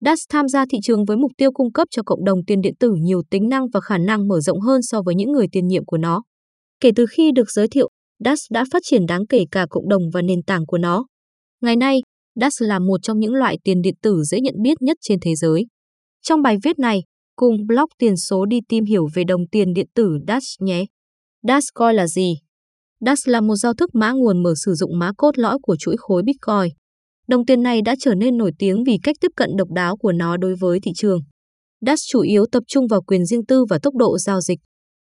DAS tham gia thị trường với mục tiêu cung cấp cho cộng đồng tiền điện tử nhiều tính năng và khả năng mở rộng hơn so với những người tiền nhiệm của nó. Kể từ khi được giới thiệu, DAS đã phát triển đáng kể cả cộng đồng và nền tảng của nó. Ngày nay, DAS là một trong những loại tiền điện tử dễ nhận biết nhất trên thế giới. Trong bài viết này, cùng blog tiền số đi tìm hiểu về đồng tiền điện tử DAS nhé. DAS coi là gì? DAS là một giao thức mã nguồn mở sử dụng mã cốt lõi của chuỗi khối Bitcoin. Đồng tiền này đã trở nên nổi tiếng vì cách tiếp cận độc đáo của nó đối với thị trường. DAS chủ yếu tập trung vào quyền riêng tư và tốc độ giao dịch.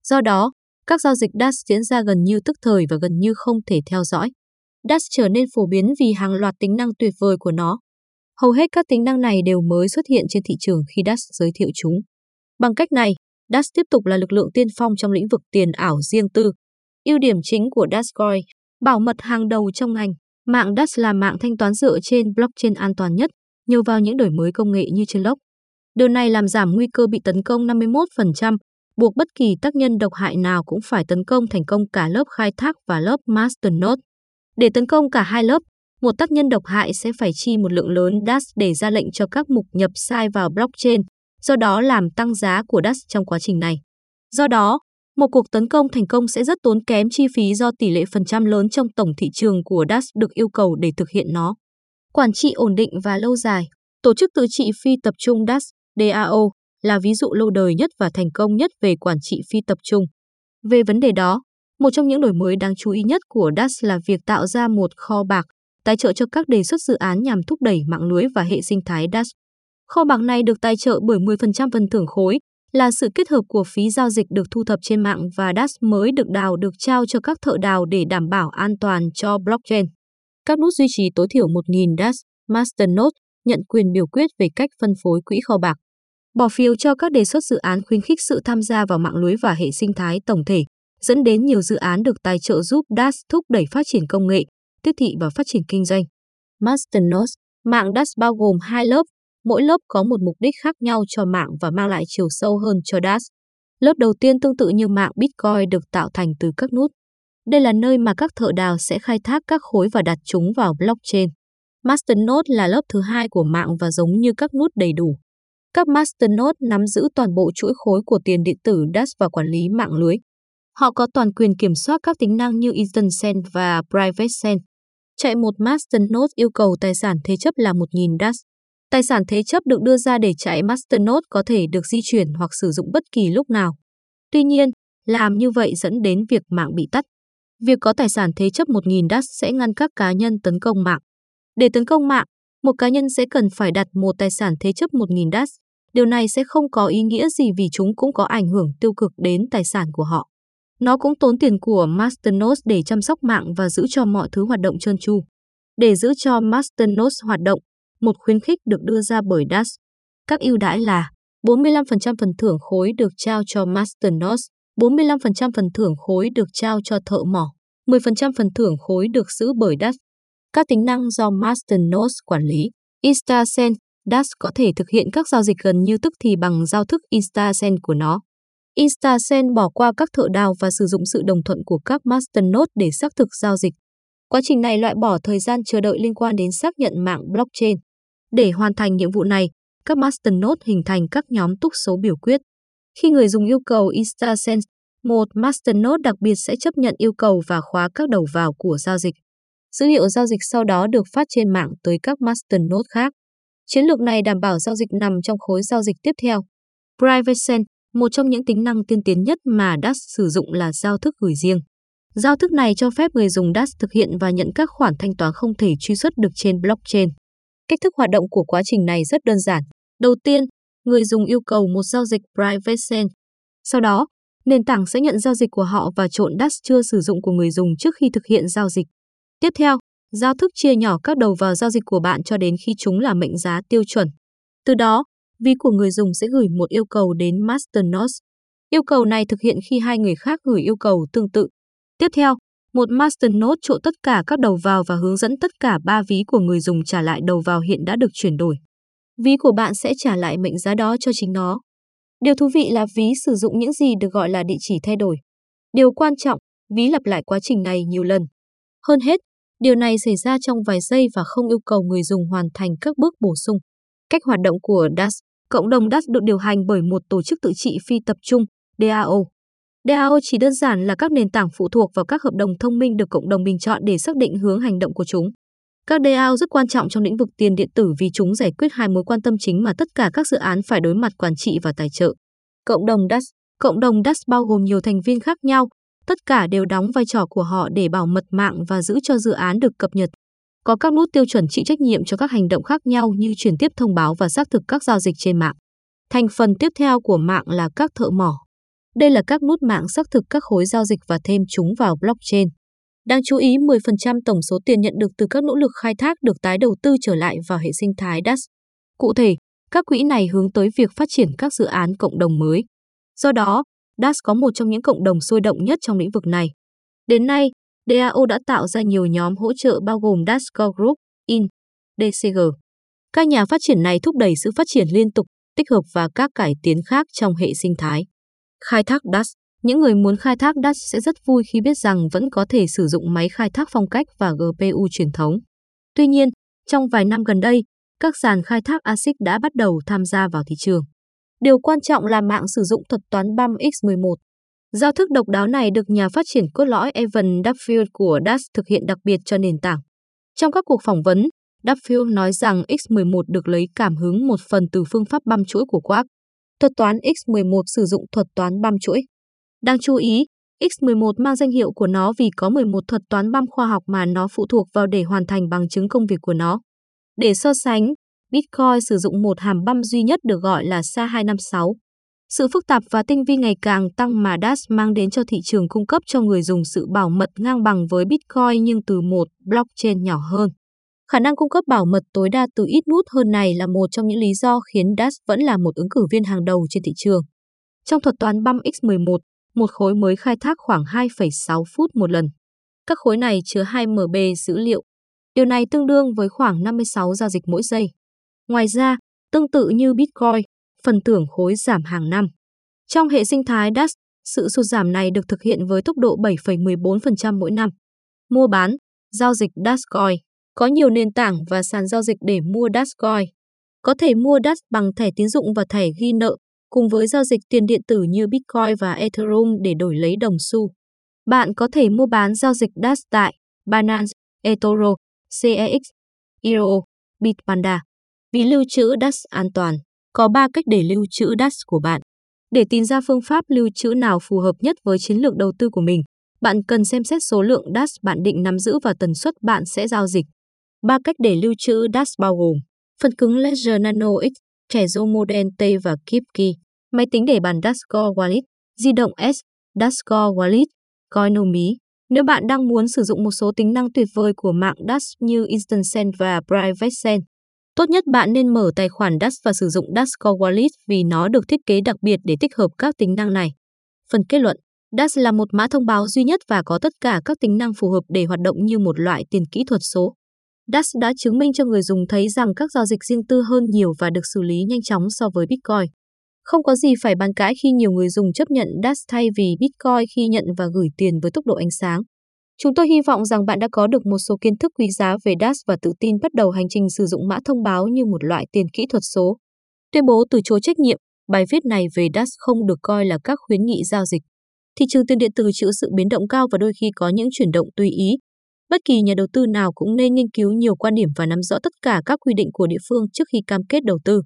Do đó, các giao dịch DAS diễn ra gần như tức thời và gần như không thể theo dõi. DAS trở nên phổ biến vì hàng loạt tính năng tuyệt vời của nó. Hầu hết các tính năng này đều mới xuất hiện trên thị trường khi DAS giới thiệu chúng. Bằng cách này, DAS tiếp tục là lực lượng tiên phong trong lĩnh vực tiền ảo riêng tư. Ưu điểm chính của Dascoin, bảo mật hàng đầu trong ngành. Mạng DAS là mạng thanh toán dựa trên blockchain an toàn nhất, nhờ vào những đổi mới công nghệ như trên lốc. Điều này làm giảm nguy cơ bị tấn công 51%, buộc bất kỳ tác nhân độc hại nào cũng phải tấn công thành công cả lớp khai thác và lớp masternode. Để tấn công cả hai lớp, một tác nhân độc hại sẽ phải chi một lượng lớn DAS để ra lệnh cho các mục nhập sai vào blockchain, do đó làm tăng giá của DAS trong quá trình này. Do đó, một cuộc tấn công thành công sẽ rất tốn kém chi phí do tỷ lệ phần trăm lớn trong tổng thị trường của DAS được yêu cầu để thực hiện nó. Quản trị ổn định và lâu dài, tổ chức tự trị phi tập trung DAS, DAO là ví dụ lâu đời nhất và thành công nhất về quản trị phi tập trung. Về vấn đề đó, một trong những đổi mới đáng chú ý nhất của DAS là việc tạo ra một kho bạc, tài trợ cho các đề xuất dự án nhằm thúc đẩy mạng lưới và hệ sinh thái DAS. Kho bạc này được tài trợ bởi 10% phần thưởng khối, là sự kết hợp của phí giao dịch được thu thập trên mạng và DAS mới được đào được trao cho các thợ đào để đảm bảo an toàn cho blockchain. Các nút duy trì tối thiểu 1.000 DAS, Masternode nhận quyền biểu quyết về cách phân phối quỹ kho bạc. Bỏ phiếu cho các đề xuất dự án khuyến khích sự tham gia vào mạng lưới và hệ sinh thái tổng thể, dẫn đến nhiều dự án được tài trợ giúp DAS thúc đẩy phát triển công nghệ, tiếp thị và phát triển kinh doanh. Masternode, mạng DAS bao gồm hai lớp, mỗi lớp có một mục đích khác nhau cho mạng và mang lại chiều sâu hơn cho DAS. Lớp đầu tiên tương tự như mạng Bitcoin được tạo thành từ các nút. Đây là nơi mà các thợ đào sẽ khai thác các khối và đặt chúng vào blockchain. Masternode là lớp thứ hai của mạng và giống như các nút đầy đủ. Các masternode nắm giữ toàn bộ chuỗi khối của tiền điện tử DAS và quản lý mạng lưới. Họ có toàn quyền kiểm soát các tính năng như Instant Send và Private Send. Chạy một masternode yêu cầu tài sản thế chấp là 1.000 DAS. Tài sản thế chấp được đưa ra để chạy masternode có thể được di chuyển hoặc sử dụng bất kỳ lúc nào. Tuy nhiên, làm như vậy dẫn đến việc mạng bị tắt. Việc có tài sản thế chấp 1.000 DAS sẽ ngăn các cá nhân tấn công mạng. Để tấn công mạng, một cá nhân sẽ cần phải đặt một tài sản thế chấp 1.000 DAS. Điều này sẽ không có ý nghĩa gì vì chúng cũng có ảnh hưởng tiêu cực đến tài sản của họ. Nó cũng tốn tiền của Masternode để chăm sóc mạng và giữ cho mọi thứ hoạt động trơn tru. Để giữ cho Masternode hoạt động, một khuyến khích được đưa ra bởi DAS. Các ưu đãi là 45% phần thưởng khối được trao cho Masternode, 45% phần thưởng khối được trao cho thợ mỏ, 10% phần thưởng khối được giữ bởi DAS. Các tính năng do Masternode quản lý. InstaSend, DAS có thể thực hiện các giao dịch gần như tức thì bằng giao thức InstaSend của nó. InstaSend bỏ qua các thợ đào và sử dụng sự đồng thuận của các masternode để xác thực giao dịch. Quá trình này loại bỏ thời gian chờ đợi liên quan đến xác nhận mạng blockchain. Để hoàn thành nhiệm vụ này, các masternode hình thành các nhóm túc số biểu quyết. Khi người dùng yêu cầu InstaSense, một masternode đặc biệt sẽ chấp nhận yêu cầu và khóa các đầu vào của giao dịch. Dữ liệu giao dịch sau đó được phát trên mạng tới các masternode khác. Chiến lược này đảm bảo giao dịch nằm trong khối giao dịch tiếp theo. PrivateSense, một trong những tính năng tiên tiến nhất mà DAS sử dụng là giao thức gửi riêng. Giao thức này cho phép người dùng DAS thực hiện và nhận các khoản thanh toán không thể truy xuất được trên blockchain. Cách thức hoạt động của quá trình này rất đơn giản. Đầu tiên, người dùng yêu cầu một giao dịch private send. Sau đó, nền tảng sẽ nhận giao dịch của họ và trộn DAS chưa sử dụng của người dùng trước khi thực hiện giao dịch. Tiếp theo, giao thức chia nhỏ các đầu vào giao dịch của bạn cho đến khi chúng là mệnh giá tiêu chuẩn. Từ đó, ví của người dùng sẽ gửi một yêu cầu đến Masternode. Yêu cầu này thực hiện khi hai người khác gửi yêu cầu tương tự. Tiếp theo, một master node trộn tất cả các đầu vào và hướng dẫn tất cả ba ví của người dùng trả lại đầu vào hiện đã được chuyển đổi. Ví của bạn sẽ trả lại mệnh giá đó cho chính nó. Điều thú vị là ví sử dụng những gì được gọi là địa chỉ thay đổi. Điều quan trọng, ví lặp lại quá trình này nhiều lần. Hơn hết, điều này xảy ra trong vài giây và không yêu cầu người dùng hoàn thành các bước bổ sung. Cách hoạt động của DAS Cộng đồng DAS được điều hành bởi một tổ chức tự trị phi tập trung, DAO. DAO chỉ đơn giản là các nền tảng phụ thuộc vào các hợp đồng thông minh được cộng đồng bình chọn để xác định hướng hành động của chúng. Các DAO rất quan trọng trong lĩnh vực tiền điện tử vì chúng giải quyết hai mối quan tâm chính mà tất cả các dự án phải đối mặt quản trị và tài trợ. Cộng đồng DAS Cộng đồng DAS bao gồm nhiều thành viên khác nhau, tất cả đều đóng vai trò của họ để bảo mật mạng và giữ cho dự án được cập nhật. Có các nút tiêu chuẩn chịu trách nhiệm cho các hành động khác nhau như chuyển tiếp thông báo và xác thực các giao dịch trên mạng. Thành phần tiếp theo của mạng là các thợ mỏ. Đây là các nút mạng xác thực các khối giao dịch và thêm chúng vào blockchain. Đáng chú ý 10% tổng số tiền nhận được từ các nỗ lực khai thác được tái đầu tư trở lại vào hệ sinh thái DAS. Cụ thể, các quỹ này hướng tới việc phát triển các dự án cộng đồng mới. Do đó, DAS có một trong những cộng đồng sôi động nhất trong lĩnh vực này. Đến nay, DAO đã tạo ra nhiều nhóm hỗ trợ bao gồm DAS Core Group, IN, DCG. Các nhà phát triển này thúc đẩy sự phát triển liên tục, tích hợp và các cải tiến khác trong hệ sinh thái. Khai thác DAS Những người muốn khai thác DAS sẽ rất vui khi biết rằng vẫn có thể sử dụng máy khai thác phong cách và GPU truyền thống. Tuy nhiên, trong vài năm gần đây, các sàn khai thác ASIC đã bắt đầu tham gia vào thị trường. Điều quan trọng là mạng sử dụng thuật toán BAM X11. Giao thức độc đáo này được nhà phát triển cốt lõi Evan Duffield của DAS thực hiện đặc biệt cho nền tảng. Trong các cuộc phỏng vấn, Duffield nói rằng X11 được lấy cảm hứng một phần từ phương pháp băm chuỗi của Quark. Thuật toán X11 sử dụng thuật toán băm chuỗi. Đáng chú ý, X11 mang danh hiệu của nó vì có 11 thuật toán băm khoa học mà nó phụ thuộc vào để hoàn thành bằng chứng công việc của nó. Để so sánh, Bitcoin sử dụng một hàm băm duy nhất được gọi là SHA-256. Sự phức tạp và tinh vi ngày càng tăng mà dash mang đến cho thị trường cung cấp cho người dùng sự bảo mật ngang bằng với Bitcoin nhưng từ một blockchain nhỏ hơn. Khả năng cung cấp bảo mật tối đa từ ít nút hơn này là một trong những lý do khiến DAS vẫn là một ứng cử viên hàng đầu trên thị trường. Trong thuật toán BAM X11, một khối mới khai thác khoảng 2,6 phút một lần. Các khối này chứa 2 MB dữ liệu. Điều này tương đương với khoảng 56 giao dịch mỗi giây. Ngoài ra, tương tự như Bitcoin, phần thưởng khối giảm hàng năm. Trong hệ sinh thái Dash, sự sụt giảm này được thực hiện với tốc độ 7,14% mỗi năm. Mua bán, giao dịch Dashcoin. Có nhiều nền tảng và sàn giao dịch để mua Dashcoin. Có thể mua Dash bằng thẻ tín dụng và thẻ ghi nợ, cùng với giao dịch tiền điện tử như Bitcoin và Ethereum để đổi lấy đồng xu. Bạn có thể mua bán giao dịch Dash tại Binance, eToro, CEX, Iro, Bitpanda. Vì lưu trữ Dash an toàn, có 3 cách để lưu trữ Dash của bạn. Để tìm ra phương pháp lưu trữ nào phù hợp nhất với chiến lược đầu tư của mình, bạn cần xem xét số lượng Dash bạn định nắm giữ và tần suất bạn sẽ giao dịch. Ba cách để lưu trữ DAS bao gồm phần cứng Ledger Nano X, Trezor Model T và KeepKey, máy tính để bàn Dascore Wallet, di động S, Dascore Wallet, Coinomi. Nếu bạn đang muốn sử dụng một số tính năng tuyệt vời của mạng DAS như Instant Send và Private Send, Tốt nhất bạn nên mở tài khoản DAS và sử dụng DAS Core Wallet vì nó được thiết kế đặc biệt để tích hợp các tính năng này. Phần kết luận DAS là một mã thông báo duy nhất và có tất cả các tính năng phù hợp để hoạt động như một loại tiền kỹ thuật số. DASH đã chứng minh cho người dùng thấy rằng các giao dịch riêng tư hơn nhiều và được xử lý nhanh chóng so với Bitcoin. Không có gì phải bàn cãi khi nhiều người dùng chấp nhận DASH thay vì Bitcoin khi nhận và gửi tiền với tốc độ ánh sáng. Chúng tôi hy vọng rằng bạn đã có được một số kiến thức quý giá về DASH và tự tin bắt đầu hành trình sử dụng mã thông báo như một loại tiền kỹ thuật số. Tuyên bố từ chối trách nhiệm, bài viết này về DASH không được coi là các khuyến nghị giao dịch. Thị trường tiền điện tử chịu sự biến động cao và đôi khi có những chuyển động tùy ý. Bất kỳ nhà đầu tư nào cũng nên nghiên cứu nhiều quan điểm và nắm rõ tất cả các quy định của địa phương trước khi cam kết đầu tư.